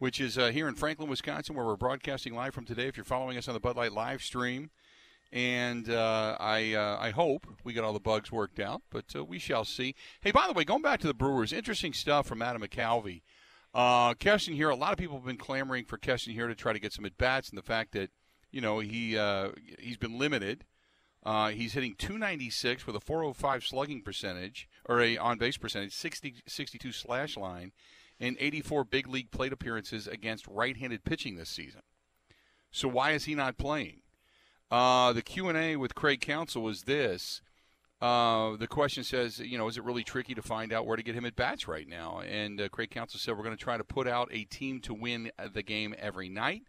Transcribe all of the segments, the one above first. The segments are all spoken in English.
which is uh, here in Franklin, Wisconsin, where we're broadcasting live from today. If you're following us on the Bud Light live stream, and uh, I uh, I hope we get all the bugs worked out, but uh, we shall see. Hey, by the way, going back to the Brewers, interesting stuff from Adam McCalvy. Uh, Keston Hiura, a lot of people have been clamoring for Keston Hiura to try to get some at bats, and the fact that you know he uh, he's been limited. Uh, he's hitting 296 with a 405 slugging percentage or a on base percentage, 60, 62 slash line, and 84 big league plate appearances against right-handed pitching this season. So why is he not playing? Uh, the Q and A with Craig Counsell was this. Uh, the question says, you know, is it really tricky to find out where to get him at bats right now? And uh, Craig Counsell said we're going to try to put out a team to win the game every night.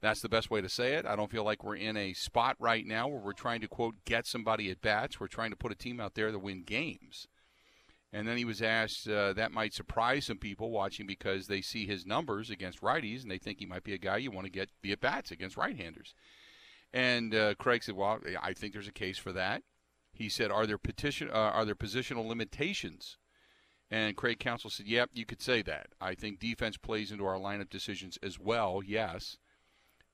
That's the best way to say it. I don't feel like we're in a spot right now where we're trying to quote get somebody at bats. We're trying to put a team out there to win games. And then he was asked uh, that might surprise some people watching because they see his numbers against righties and they think he might be a guy you want to get the at bats against right-handers. And uh, Craig said, "Well, I think there's a case for that." He said, "Are there petition? Uh, are there positional limitations?" And Craig Counsell said, "Yep, you could say that. I think defense plays into our lineup decisions as well. Yes."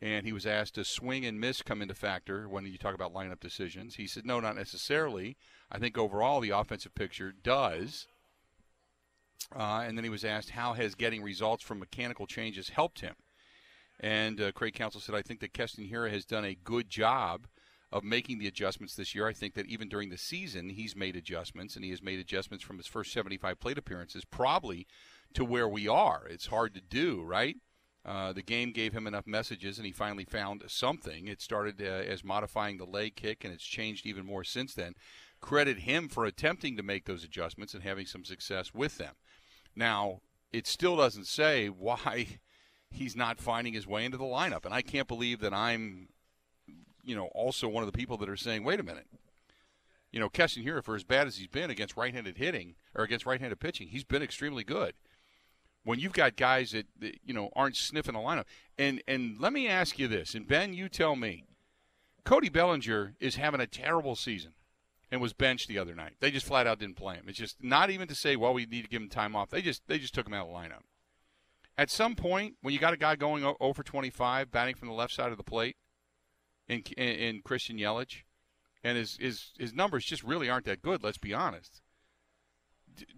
And he was asked, "Does swing and miss come into factor when you talk about lineup decisions?" He said, "No, not necessarily. I think overall the offensive picture does." Uh, and then he was asked, "How has getting results from mechanical changes helped him?" And uh, Craig Counsell said, I think that Keston Hiura has done a good job of making the adjustments this year. I think that even during the season, he's made adjustments, and he has made adjustments from his first 75 plate appearances, probably to where we are. It's hard to do, right? Uh, the game gave him enough messages, and he finally found something. It started uh, as modifying the leg kick, and it's changed even more since then. Credit him for attempting to make those adjustments and having some success with them. Now, it still doesn't say why he's not finding his way into the lineup. And I can't believe that I'm, you know, also one of the people that are saying, wait a minute. You know, Keston Hiura, for as bad as he's been against right-handed hitting or against right-handed pitching, he's been extremely good. When you've got guys that, that you know aren't sniffing the lineup, and and let me ask you this, and Ben, you tell me, Cody Bellinger is having a terrible season and was benched the other night. They just flat out didn't play him. It's just not even to say, well, we need to give him time off. They just they just took him out of the lineup at some point when you got a guy going over 25 batting from the left side of the plate in, in, in Christian Yelich and his, his his numbers just really aren't that good let's be honest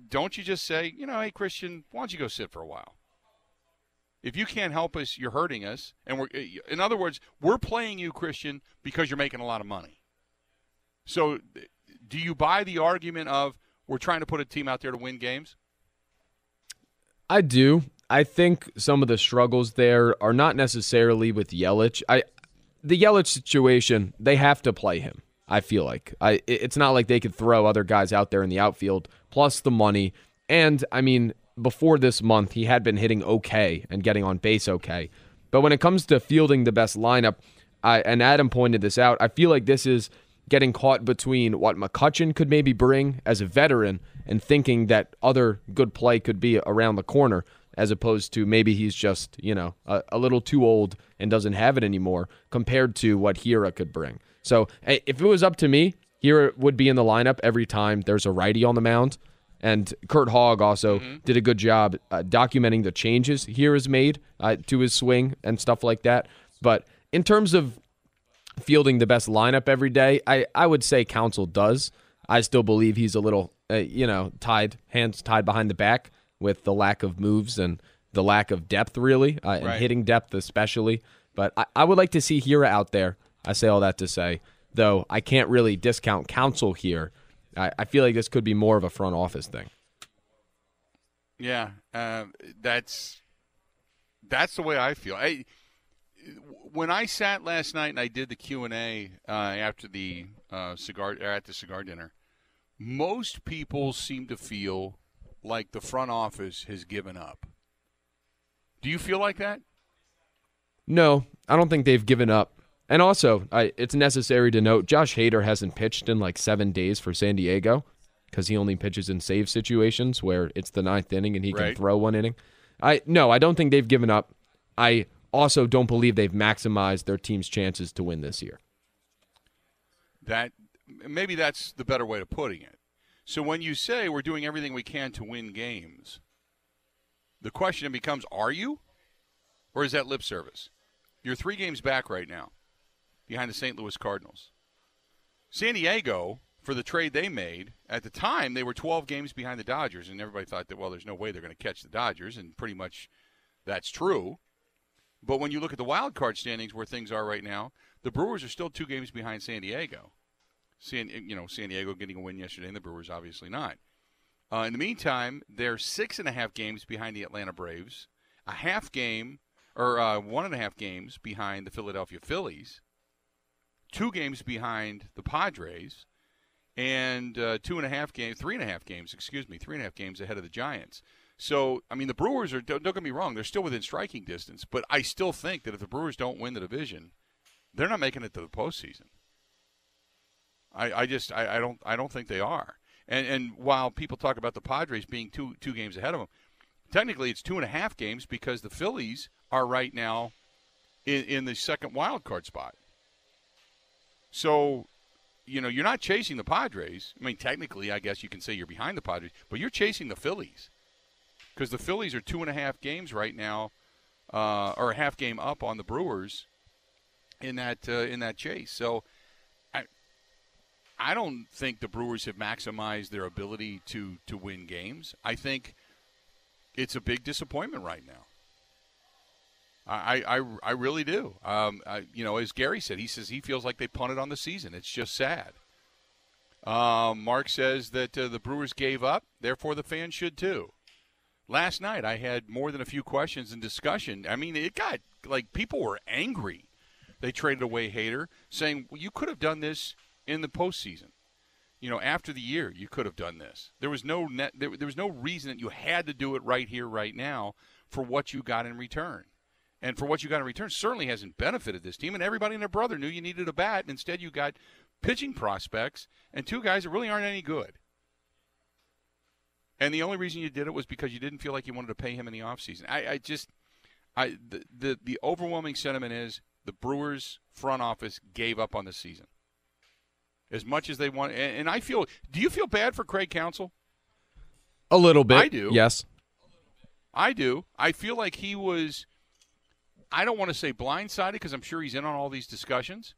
don't you just say you know hey Christian why don't you go sit for a while if you can't help us you're hurting us and we're eh, in other words we're playing you Christian because you're making a lot of money so eh, do you buy the argument of we're trying to put a team out there to win games I do. I think some of the struggles there are not necessarily with Yelich. I the Yelich situation, they have to play him. I feel like I it's not like they could throw other guys out there in the outfield plus the money. And I mean, before this month, he had been hitting okay and getting on base okay. But when it comes to fielding the best lineup, I, and Adam pointed this out, I feel like this is getting caught between what McCutchen could maybe bring as a veteran and thinking that other good play could be around the corner as opposed to maybe he's just, you know, a, a little too old and doesn't have it anymore compared to what Hiura could bring. So if it was up to me, Hiura would be in the lineup every time there's a righty on the mound. And Curt Hogg also mm-hmm. did a good job uh, documenting the changes Hiura's made uh, to his swing and stuff like that. But in terms of fielding the best lineup every day, I, I would say Counsell does. I still believe he's a little, uh, you know, tied, hands tied behind the back with the lack of moves and the lack of depth, really, uh, and hitting depth especially. But I, I, would like to see Hiura out there. I say all that to say, though, I can't really discount Counsell here. I, I feel like this could be more of a front office thing. Yeah, uh, that's that's the way I feel. I when I sat last night and I did the Q and A uh, after the uh, cigar at the cigar dinner, most people seem to feel like the front office has given up. Do you feel like that? No, I don't think they've given up. And also, I, it's necessary to note Josh Hader hasn't pitched in like seven days for San Diego because he only pitches in save situations where it's the ninth inning and he right. can throw one inning. I no, I don't think they've given up. I also don't believe they've maximized their team's chances to win this year. That maybe that's the better way of putting it. So when you say we're doing everything we can to win games, the question becomes: Are you? or is that lip service? You're three games back right now, behind the St. Louis Cardinals. San Diego, for the trade they made at the time, they were 12 games behind the Dodgers, and everybody thought that well, there's no way they're going to catch the Dodgers, and pretty much that's true. But when you look at the wild card standings where things are right now, the Brewers are still two games behind San Diego. San, you know, San Diego getting a win yesterday, and the Brewers obviously not. Uh, in the meantime, they're six and a half games behind the Atlanta Braves, a half game or uh, one and a half games behind the Philadelphia Phillies, two games behind the Padres, and uh, two and a half games, three and a half games, excuse me, three and a half games ahead of the Giants. So, I mean, the Brewers are, don't, don't get me wrong, they're still within striking distance, but I still think that if the Brewers don't win the division, they're not making it to the postseason. I, I just, I, I don't, I don't think they are. And, and while people talk about the Padres being two, two games ahead of them, technically it's two and a half games because the Phillies are right now in, in the second wild card spot. So, you know, you're not chasing the Padres. I mean, technically, I guess you can say you're behind the Padres, but you're chasing the Phillies because the Phillies are two and a half games right now, uh, or a half game up on the Brewers in that uh, in that chase. So, I I don't think the Brewers have maximized their ability to to win games. I think it's a big disappointment right now. I, I, I really do. Um, I, you know, as Gary said, he says he feels like they punted on the season. It's just sad. Um, Mark says that uh, the Brewers gave up, therefore the fans should too. Last night I had more than a few questions and discussion. I mean, it got like people were angry. They traded away Hader, saying well, you could have done this in the postseason. You know, after the year, you could have done this. There was no net. There, there was no reason that you had to do it right here, right now, for what you got in return and for what you got in return certainly hasn't benefited this team. And everybody and their brother knew you needed a bat, and instead you got pitching prospects and two guys that really aren't any good. And the only reason you did it was because you didn't feel like you wanted to pay him in the offseason. I, I just, I the, the the overwhelming sentiment is the Brewers front office gave up on the season. As much as they want, and, and I feel. Do you feel bad for Craig Counsell? A little bit. I do. Yes. I do. I feel like he was I don't want to say blindsided because I'm sure he's in on all these discussions.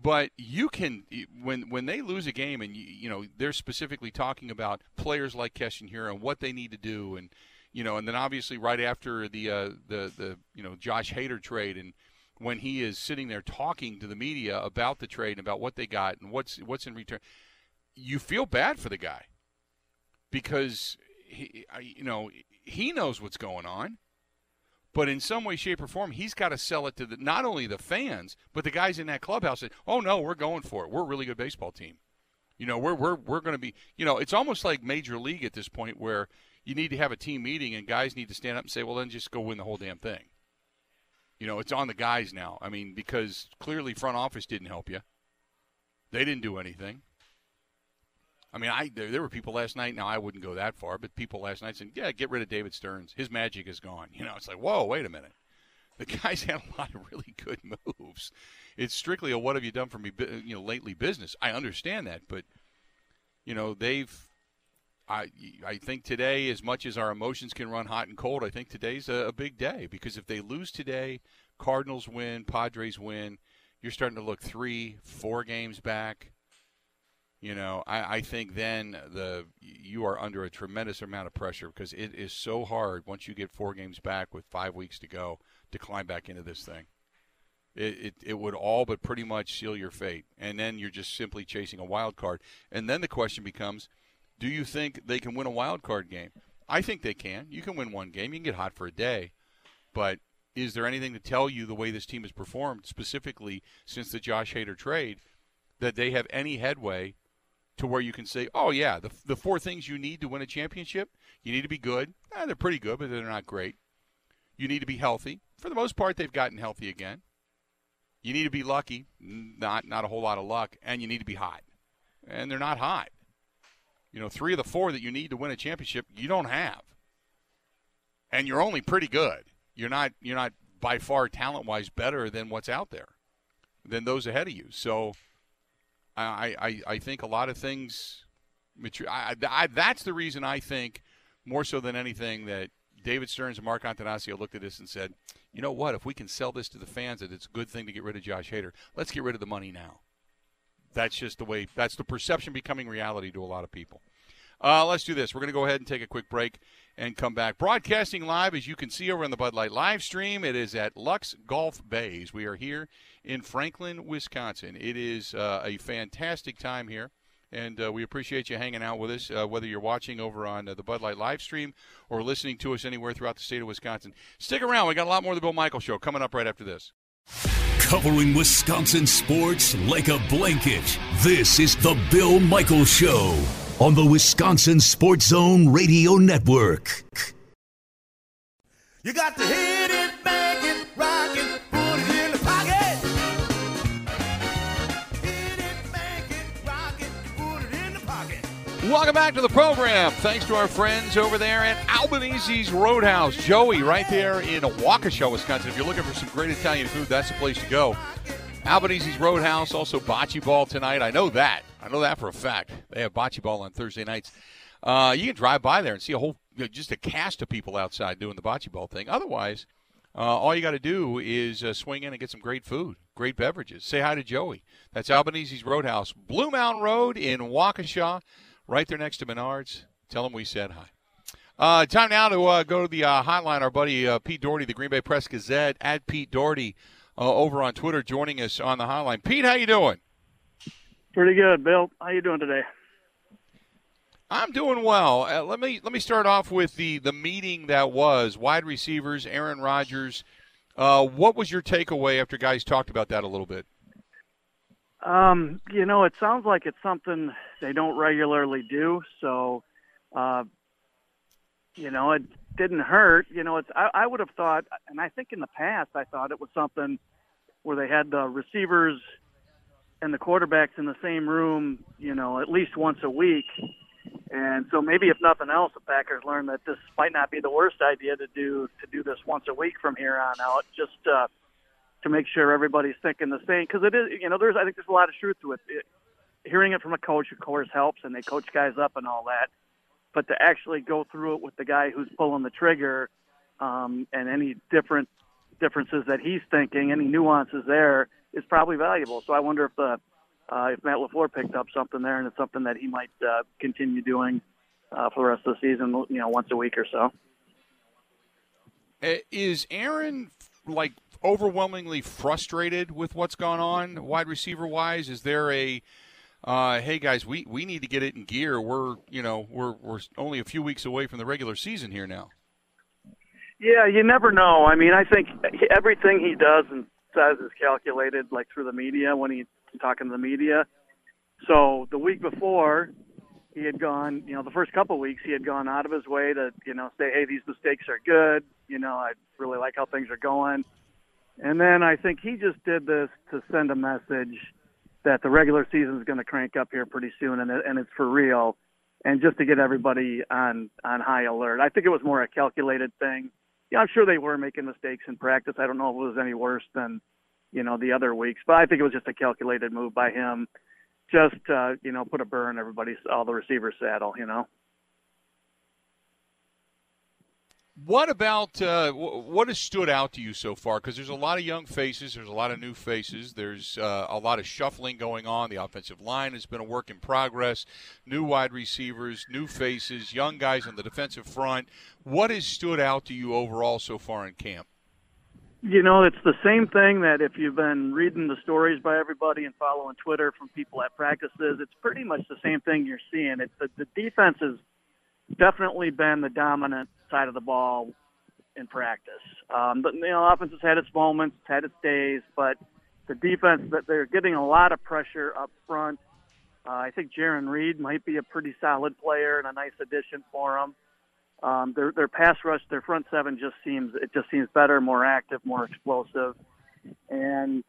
But you can when when they lose a game and you, you know they're specifically talking about players like Keston Hiura and what they need to do and you know and then obviously right after the uh, the the you know Josh Hader trade and when he is sitting there talking to the media about the trade and about what they got and what's what's in return, you feel bad for the guy because he you know he knows what's going on but in some way, shape, or form, he's got to sell it to the, not only the fans, but the guys in that clubhouse. That, oh no, we're going for it. We're a really good baseball team. You know, we're we're we're going to be. You know, it's almost like major league at this point, where you need to have a team meeting and guys need to stand up and say, well, then just go win the whole damn thing. You know, it's on the guys now. I mean, because clearly front office didn't help you. They didn't do anything. I mean, I there, there, were people last night. Now I wouldn't go that far, but people last night said, "Yeah, get rid of David Stearns. His magic is gone." You know, it's like, whoa, wait a minute. The guy's had a lot of really good moves. It's strictly a "what have you done for me?" You know, lately business. I understand that, but you know, they've. I I think today, as much as our emotions can run hot and cold, I think today's a, a big day because if they lose today, Cardinals win, Padres win, you're starting to look three, four games back you know, I, I think then the you are under a tremendous amount of pressure because it is so hard once you get four games back with five weeks to go to climb back into this thing. It, it, it would all but pretty much seal your fate, and then you're just simply chasing a wild card. And then the question becomes, do you think they can win a wild card game? I think they can. You can win one game. You can get hot for a day, but is there anything to tell you the way this team has performed specifically since the Josh Hader trade that they have any headway to where you can say, oh, yeah, the, the four things you need to win a championship you need to be good. Eh, they're pretty good, but they're not great. You need to be healthy. For the most part, they've gotten healthy again. You need to be lucky, not not a whole lot of luck, and you need to be hot. And they're not hot. You know, three of the four that you need to win a championship, you don't have. And you're only pretty good. You're not you're not by far talent wise better than what's out there, than those ahead of you. So I, I, I think a lot of things mature. I, I, that's the reason I think more so than anything that David Stearns and Mark Attanasio looked at this and said, "You know what? If we can sell this to the fans that it's a good thing to get rid of Josh Hader, let's get rid of the money now." That's just the way. That's the perception becoming reality to a lot of people. Uh, let's do this. We're going to go ahead and take a quick break and come back. Broadcasting live, as you can see over on the Bud Light live stream, it is at Lux Golf Bays. We are here in Franklin, Wisconsin. It is uh, a fantastic time here. And uh, we appreciate you hanging out with us, uh, whether you're watching over on uh, the Bud Light live stream or listening to us anywhere throughout the state of Wisconsin. Stick around. We got a lot more of the Bill Michaels Show coming up right after this. Covering Wisconsin sports like a blanket. This is the Bill Michaels Show on the Wisconsin Sports Zone Radio Network. You got to hit it, make it, rock it, put it in the pocket. Hit it, make it, rock it, put it in the pocket. Welcome back to the program. Thanks to our friends over there at Albanese's Roadhouse. Joey, right there in Waukesha, Wisconsin. If you're looking for some great Italian food, that's the place to go. Albanese's Roadhouse, also bocce ball tonight. I know that. I know that for a fact. They have bocce ball on Thursday nights. Uh, you can drive by there and see a whole, just a cast of people outside doing the bocce ball thing. Otherwise, uh, all you got to do is uh, swing in and get some great food, great beverages. Say hi to Joey. That's Albanese's Roadhouse, Blue Mound Road in Waukesha, right there next to Menards. Tell them we said hi. Uh, time now to uh, go to the uh, hotline. Our buddy uh, Pete Dougherty, the Green Bay Press Gazette, at Pete Dougherty over on Twitter, joining us on the hotline. Pete, how you doing? Pretty good, Bill. How you doing today? I'm doing well. Uh, let me let me start off with the the meeting that was wide receivers, Aaron Rodgers. Uh, what was your takeaway after guys talked about that a little bit? Um, you know, it sounds like it's something they don't regularly do. So, uh, you know, it didn't hurt. You know, it's I, I would have thought, and I think in the past I thought it was something where they had the receivers and the quarterbacks in the same room. You know, at least once a week. And so maybe if nothing else, the Packers learned that this might not be the worst idea to do to do this once a week from here on out, just uh, to make sure everybody's thinking the same. Because it is, you know, there's I think there's a lot of truth to it. it. Hearing it from a coach, of course, helps, and they coach guys up and all that. But to actually go through it with the guy who's pulling the trigger, um, and any different differences that he's thinking, any nuances there, is probably valuable. So I wonder if the uh, if Matt Lafleur picked up something there, and it's something that he might uh, continue doing uh, for the rest of the season, you know, once a week or so. Uh, Is Aaron like overwhelmingly frustrated with what's gone on, wide receiver wise? Is there a uh, hey guys, we, we need to get it in gear. We're you know we're we're only a few weeks away from the regular season here now. Yeah, you never know. I mean, I think everything he does and says is calculated, like through the media when he's talking to the media. So the week before, he had gone, you know, the first couple of weeks, he had gone out of his way to, you know, say, hey, these mistakes are good. You know, I really like how things are going. And then I think he just did this to send a message that the regular season is going to crank up here pretty soon, and and it's for real, and just to get everybody on on high alert. I think it was more a calculated thing. Yeah, I'm sure they were making mistakes in practice. I don't know if it was any worse than you know the other weeks, but I think it was just a calculated move by him, just uh, you know put a burr in everybody's all the receivers saddle. You know. What about uh, what has stood out to you so far? Because there's a lot of young faces, there's a lot of new faces, there's uh, a lot of shuffling going on. The offensive line has been a work in progress. New wide receivers, new faces, young guys on the defensive front. What has stood out to you overall so far in camp? You know, it's the same thing that if you've been reading the stories by everybody and following Twitter from people at practices, it's pretty much the same thing you're seeing. It's the, the defense has definitely been the dominant side of the ball in practice. Um, but you know, offense has had its moments, it's had its days, but the defense that they're getting a lot of pressure up front. Uh, I think Jarran Reed might be a pretty solid player and a nice addition for them. Um, their their pass rush, their front seven just seems it just seems better, more active, more explosive, and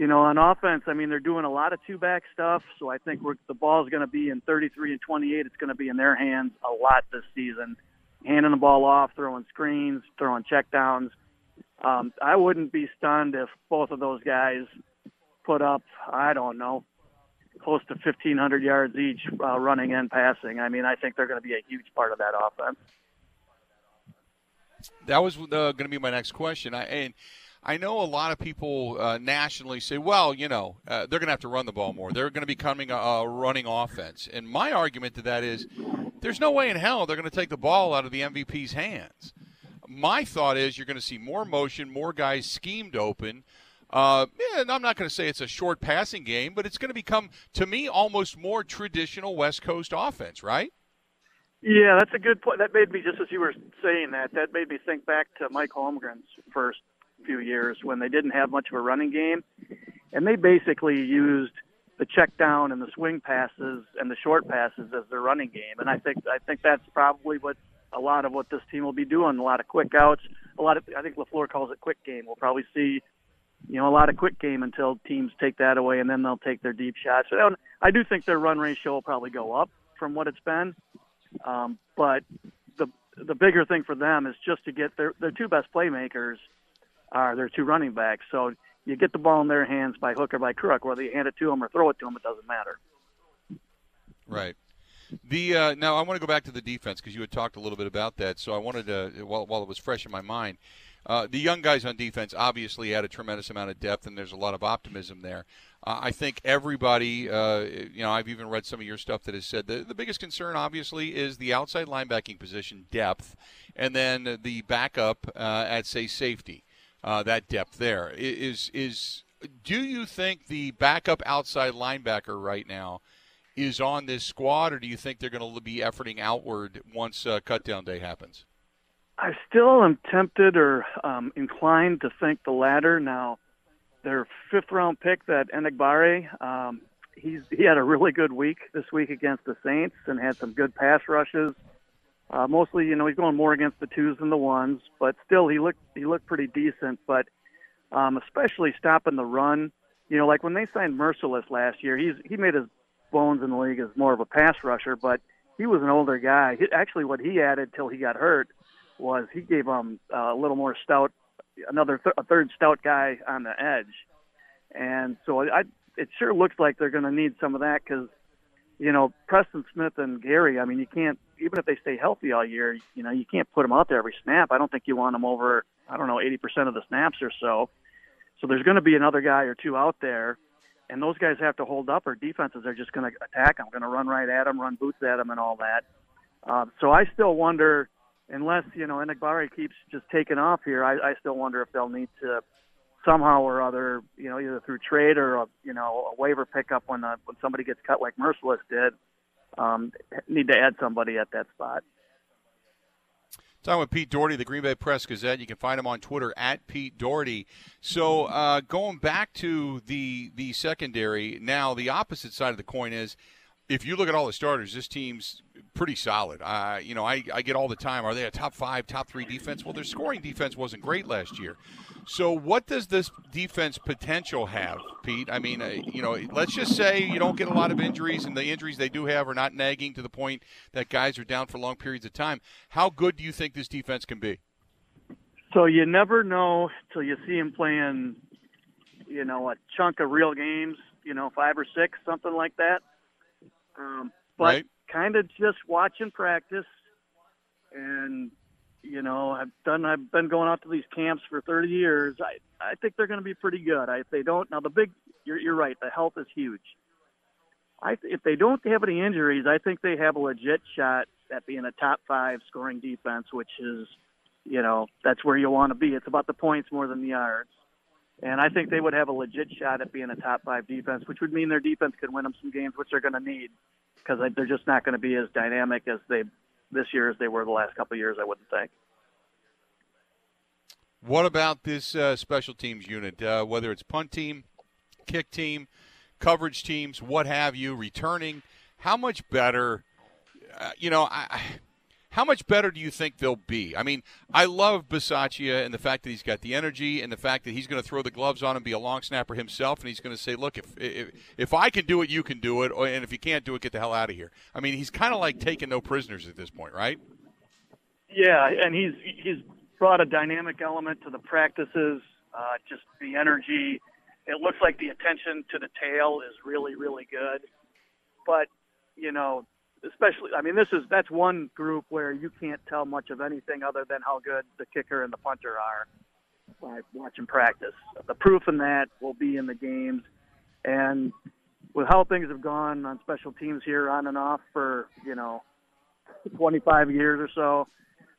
you know on offense, I mean they're doing a lot of two back stuff. So I think we're, the ball is going to be in 33 and 28. It's going to be in their hands a lot this season, handing the ball off, throwing screens, throwing checkdowns. Um, I wouldn't be stunned if both of those guys put up I don't know close to 1,500 yards each uh, running and passing. I mean I think they're going to be a huge part of that offense. That was uh, going to be my next question. I and I know a lot of people uh, nationally say, well, you know, uh, they're going to have to run the ball more. They're going to be coming a, a running offense. And my argument to that is, there's no way in hell they're going to take the ball out of the MVP's hands. My thought is you're going to see more motion, more guys schemed open. Uh, and I'm not going to say it's a short passing game, but it's going to become, to me, almost more traditional West Coast offense, right? Yeah, that's a good point. That made me just as you were saying that. That made me think back to Mike Holmgren's first few years when they didn't have much of a running game, and they basically used the check down and the swing passes and the short passes as their running game. And I think I think that's probably what a lot of what this team will be doing. A lot of quick outs. A lot of I think Lafleur calls it quick game. We'll probably see you know, a lot of quick game until teams take that away, and then they'll take their deep shots. So I do think their run ratio will probably go up from what it's been. Um, but the the bigger thing for them is just to get their their two best playmakers are their two running backs. So you get the ball in their hands by hook or by crook, whether you hand it to them or throw it to them, it doesn't matter. Right. The uh, now I want to go back to the defense because you had talked a little bit about that. So I wanted to while while it was fresh in my mind. Uh, the young guys on defense obviously had a tremendous amount of depth, and there's a lot of optimism there. Uh, I think everybody, uh, you know, I've even read some of your stuff that has said the, the biggest concern, obviously, is the outside linebacking position depth, and then the backup uh, at say safety, uh, that depth there is is. Do you think the backup outside linebacker right now is on this squad, or do you think they're going to be efforting outward once uh, cutdown day happens? I still am tempted or um, inclined to think the latter. Now, their fifth round pick, that Enagbare, um, he's he had a really good week this week against the Saints and had some good pass rushes. Uh, mostly, you know, he's going more against the twos than the ones, but still, he looked he looked pretty decent. But um, especially stopping the run, you know, like when they signed Mercilus last year, he's he made his bones in the league as more of a pass rusher, but he was an older guy. He, actually, what he added till he got hurt was he gave them uh, a little more stout, another th- a third stout guy on the edge, and so I it sure looks like they're going to need some of that because you know Preston Smith and Gary. I mean, you can't even if they stay healthy all year. You know, you can't put them out there every snap. I don't think you want them over I don't know 80% of the snaps or so. So there's going to be another guy or two out there, and those guys have to hold up, or defenses are just going to attack them, going to run right at them, run boots at them, and all that. Uh, so I still wonder unless you know Enagbare keeps just taking off here, I, I still wonder if they'll need to somehow or other, you know, either through trade or a, you know a waiver pickup when uh, when somebody gets cut like Mercilus did, um, need to add somebody at that spot. Talking with Pete Dougherty, the Green Bay Press Gazette. You can find him on Twitter at Pete Dougherty. So uh, going back to the the secondary, now the opposite side of the coin is if you look at all the starters, this team's pretty solid. Uh, you know, I, I get all the time, are they a top five, top three defense? Well, their scoring defense wasn't great last year. So, what does this defense potential have, Pete? I mean, uh, you know, let's just say you don't get a lot of injuries, and the injuries they do have are not nagging to the point that guys are down for long periods of time. How good do you think this defense can be? So you never know till you see him playing, you know, a chunk of real games, you know, five or six, something like that. Um, but right. Kind of just watching practice, and you know, I've done. I've been going out to these camps for 30 years. I I think they're going to be pretty good. I, if they don't, now the big, you're you're right. The health is huge. I if they don't have any injuries, I think they have a legit shot at being a top five scoring defense, which is, you know, that's where you want to be. It's about the points more than the yards. And I think they would have a legit shot at being a top five defense, which would mean their defense could win them some games, which they're going to need because they're just not going to be as dynamic as they this year as they were the last couple of years. I wouldn't think. What about this uh, special teams unit? Uh, whether it's punt team, kick team, coverage teams, what have you, returning, how much better? Uh, you know, I how much better do you think they'll be? I mean, I love Bisaccia and the fact that he's got the energy and the fact that he's going to throw the gloves on and be a long snapper himself, and he's going to say, "Look, if if, if I can do it, you can do it, and if you can't do it, get the hell out of here." I mean, he's kind of like taking no prisoners at this point, right? Yeah, and he's he's brought a dynamic element to the practices, uh, just the energy. It looks like the attention to the tail is really, really good. But you know, especially, I mean, this is that's one group where you can't tell much of anything other than how good the kicker and the punter are by watching practice. The proof in that will be in the games, and with how things have gone on special teams here on and off for you know 25 years or so,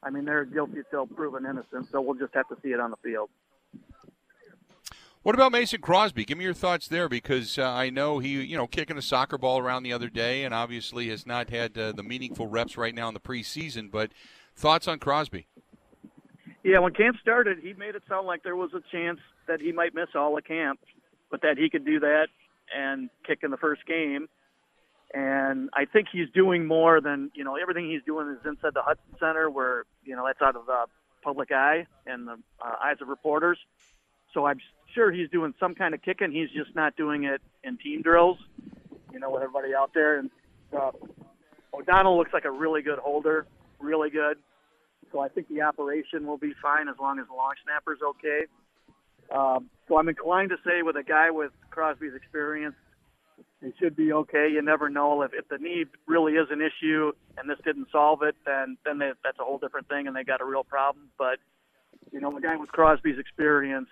I mean, they're guilty till proven innocent. So we'll just have to see it on the field. What about Mason Crosby? Give me your thoughts there because uh, I know he, you know, kicking a soccer ball around the other day and obviously has not had uh, the meaningful reps right now in the preseason. But thoughts on Crosby? Yeah, when camp started, he made it sound like there was a chance that he might miss all of camp, but that he could do that and kick in the first game. And I think he's doing more than you know. Everything he's doing is inside the Hutson Center, where you know that's out of the public eye and the uh, eyes of reporters. So I'm sure he's doing some kind of kicking. He's just not doing it in team drills, you know, with everybody out there. And uh, O'Donnell looks like a really good holder, really good. So I think the operation will be fine as long as the long snapper's okay. Um, so I'm inclined to say with a guy with Crosby's experience, he should be okay. You never know if, if the knee really is an issue and this didn't solve it, then then they, that's a whole different thing and they got a real problem. But you know, a guy with Crosby's experience,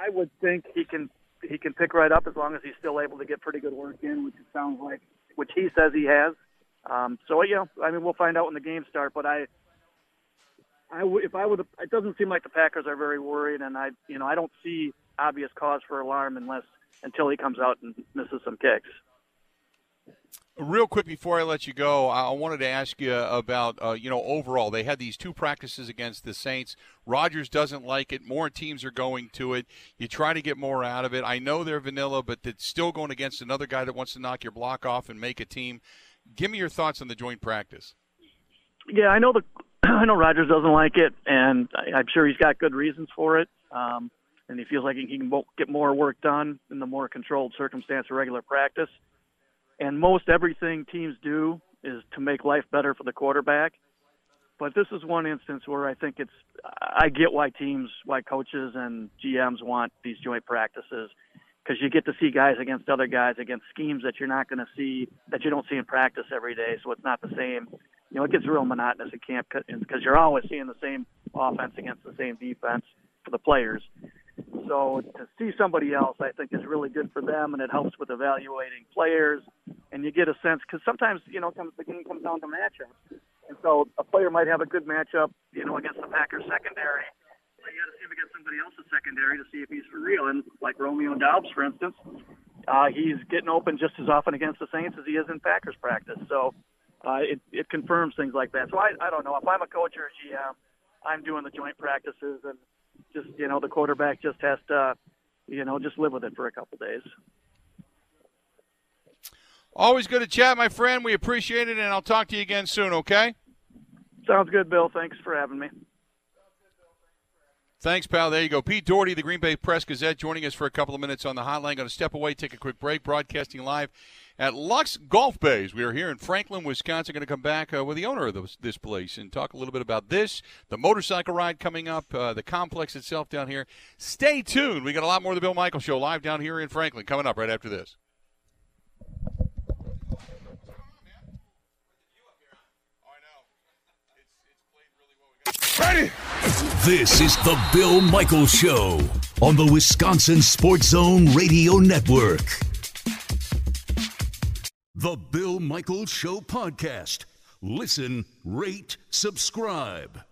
I would think he can he can pick right up as long as he's still able to get pretty good work in, which it sounds like, which he says he has. Um, so you know, I mean, we'll find out when the games start. But I, I w- if I would, it doesn't seem like the Packers are very worried, and I, you know, I don't see obvious cause for alarm unless until he comes out and misses some kicks. Real quick before I let you go, I wanted to ask you about uh, you know overall they had these two practices against the Saints. Rodgers doesn't like it. More teams are going to it. You try to get more out of it. I know they're vanilla, but it's still going against another guy that wants to knock your block off and make a team. Give me your thoughts on the joint practice. Yeah, I know the I know Rodgers doesn't like it, and I'm sure he's got good reasons for it. Um, and he feels like he can get more work done in the more controlled circumstance of regular practice. And most everything teams do is to make life better for the quarterback. But this is one instance where I think it's I get why teams, why coaches and GMs want these joint practices because you get to see guys against other guys against schemes that you're not going to see that you don't see in practice every day. So it's not the same. You know, it gets real monotonous at camp because you're always seeing the same offense against the same defense for the players. So to see somebody else, I think is really good for them, and it helps with evaluating players. And you get a sense because sometimes you know comes, the game comes down to matchups, and so a player might have a good matchup, you know, against the Packers secondary. But you got to see him against somebody else's secondary to see if he's for real. And like Romeo Doubs, for instance, uh, he's getting open just as often against the Saints as he is in Packers practice. So uh, it it confirms things like that. So I I don't know if I'm a coach or a GM, I'm doing the joint practices and just you know the quarterback just has to you know just live with it for a couple days. Always good to chat, my friend. We appreciate it, and I'll talk to you again soon. Okay. Sounds good, Bill. Thanks for having me. Thanks, pal. There you go. Pete Dougherty, the Green Bay Press Gazette, joining us for a couple of minutes on the hotline. Going to step away, take a quick break, broadcasting live at Lux Golf Bays. We are here in Franklin, Wisconsin. Going to come back uh, with the owner of this, this, place and talk a little bit about this, the motorcycle ride coming up, uh, the complex itself down here. Stay tuned. We got a lot more of the Bill Michaels Show live down here in Franklin coming up right after this. Ready? This is the Bill Michaels Show on the Wisconsin Sports Zone Radio Network. The Bill Michaels Show podcast. Listen, rate, subscribe.